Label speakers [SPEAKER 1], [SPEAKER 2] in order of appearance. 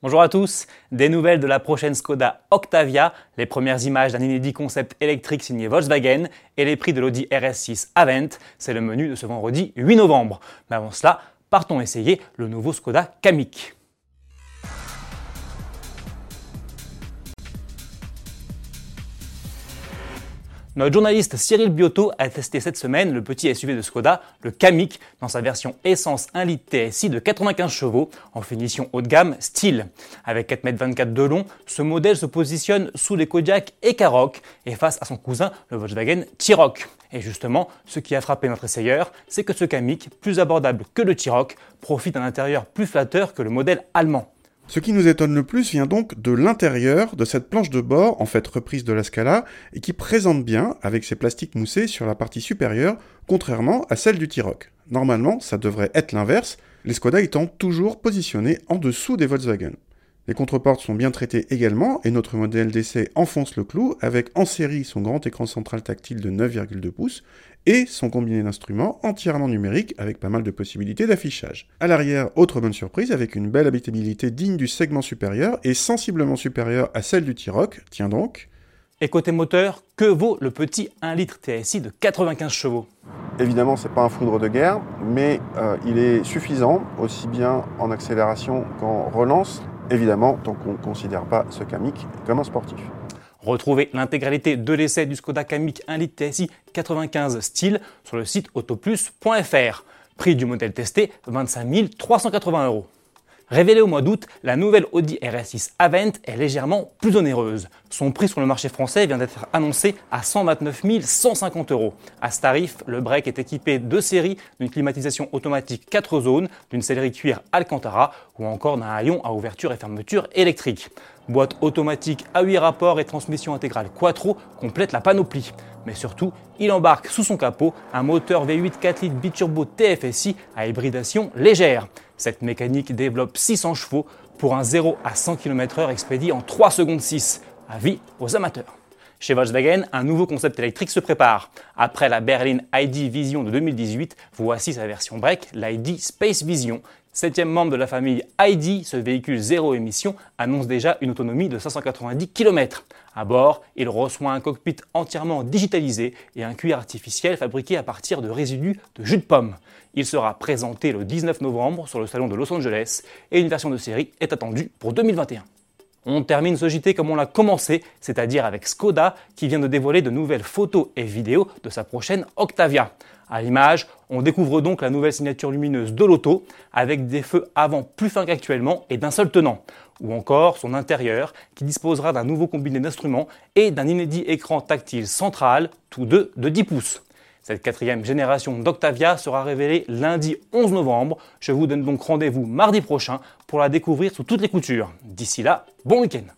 [SPEAKER 1] Bonjour à tous, des nouvelles de la prochaine Skoda Octavia, les premières images d'un inédit concept électrique signé Volkswagen et les prix de l'Audi RS6 Avent, c'est le menu de ce vendredi 8 novembre. Mais avant cela, partons essayer le nouveau Skoda Kamiq. Notre journaliste Cyril Biotto a testé cette semaine le petit SUV de Skoda, le Kamiq, dans sa version essence 1 litre TSI de 95 chevaux, en finition haut de gamme style. Avec 4,24 m de long, ce modèle se positionne sous les Kodiaq et et face à son cousin, le Volkswagen T-Roc. Et justement, ce qui a frappé notre essayeur, c'est que ce Kamiq, plus abordable que le T-Roc, profite d'un intérieur plus flatteur que le modèle allemand.
[SPEAKER 2] Ce qui nous étonne le plus vient donc de l'intérieur de cette planche de bord, en fait reprise de la Scala, et qui présente bien avec ses plastiques moussés sur la partie supérieure, contrairement à celle du T-Roc. Normalement, ça devrait être l'inverse, les étant toujours positionnés en dessous des Volkswagen. Les contreportes sont bien traitées également, et notre modèle d'essai enfonce le clou avec en série son grand écran central tactile de 9,2 pouces et son combiné d'instruments entièrement numérique avec pas mal de possibilités d'affichage. À l'arrière, autre bonne surprise avec une belle habitabilité digne du segment supérieur et sensiblement supérieure à celle du T-Roc, tiens donc.
[SPEAKER 1] Et côté moteur, que vaut le petit 1 litre TSI de 95 chevaux?
[SPEAKER 3] Évidemment, c'est pas un foudre de guerre, mais euh, il est suffisant, aussi bien en accélération qu'en relance, évidemment, tant qu'on ne considère pas ce Kamiq comme un sportif.
[SPEAKER 1] Retrouvez l'intégralité de l'essai du Skoda Kamiq 1 litre TSI 95 style sur le site autoplus.fr. Prix du modèle testé 25 380 euros. Révélée au mois d'août, la nouvelle Audi RS6 Avent est légèrement plus onéreuse. Son prix sur le marché français vient d'être annoncé à 129 150 euros. À ce tarif, le break est équipé de série d'une climatisation automatique 4 zones, d'une sellerie cuir Alcantara ou encore d'un haillon à ouverture et fermeture électrique. Boîte automatique à 8 rapports et transmission intégrale Quattro complètent la panoplie. Mais surtout, il embarque sous son capot un moteur V8 4 litres biturbo TFSI à hybridation légère. Cette mécanique développe 600 chevaux pour un 0 à 100 km/h expédié en 3 secondes 6. Avis aux amateurs. Chez Volkswagen, un nouveau concept électrique se prépare. Après la berline ID Vision de 2018, voici sa version break, l'ID Space Vision. Septième membre de la famille ID, ce véhicule zéro émission annonce déjà une autonomie de 590 km. À bord, il reçoit un cockpit entièrement digitalisé et un cuir artificiel fabriqué à partir de résidus de jus de pomme. Il sera présenté le 19 novembre sur le salon de Los Angeles et une version de série est attendue pour 2021. On termine ce JT comme on l'a commencé, c'est-à-dire avec Skoda qui vient de dévoiler de nouvelles photos et vidéos de sa prochaine Octavia. À l'image, on découvre donc la nouvelle signature lumineuse de l'auto avec des feux avant plus fins qu'actuellement et d'un seul tenant. Ou encore son intérieur qui disposera d'un nouveau combiné d'instruments et d'un inédit écran tactile central, tous deux de 10 pouces. Cette quatrième génération d'Octavia sera révélée lundi 11 novembre. Je vous donne donc rendez-vous mardi prochain pour la découvrir sous toutes les coutures. D'ici là, bon week-end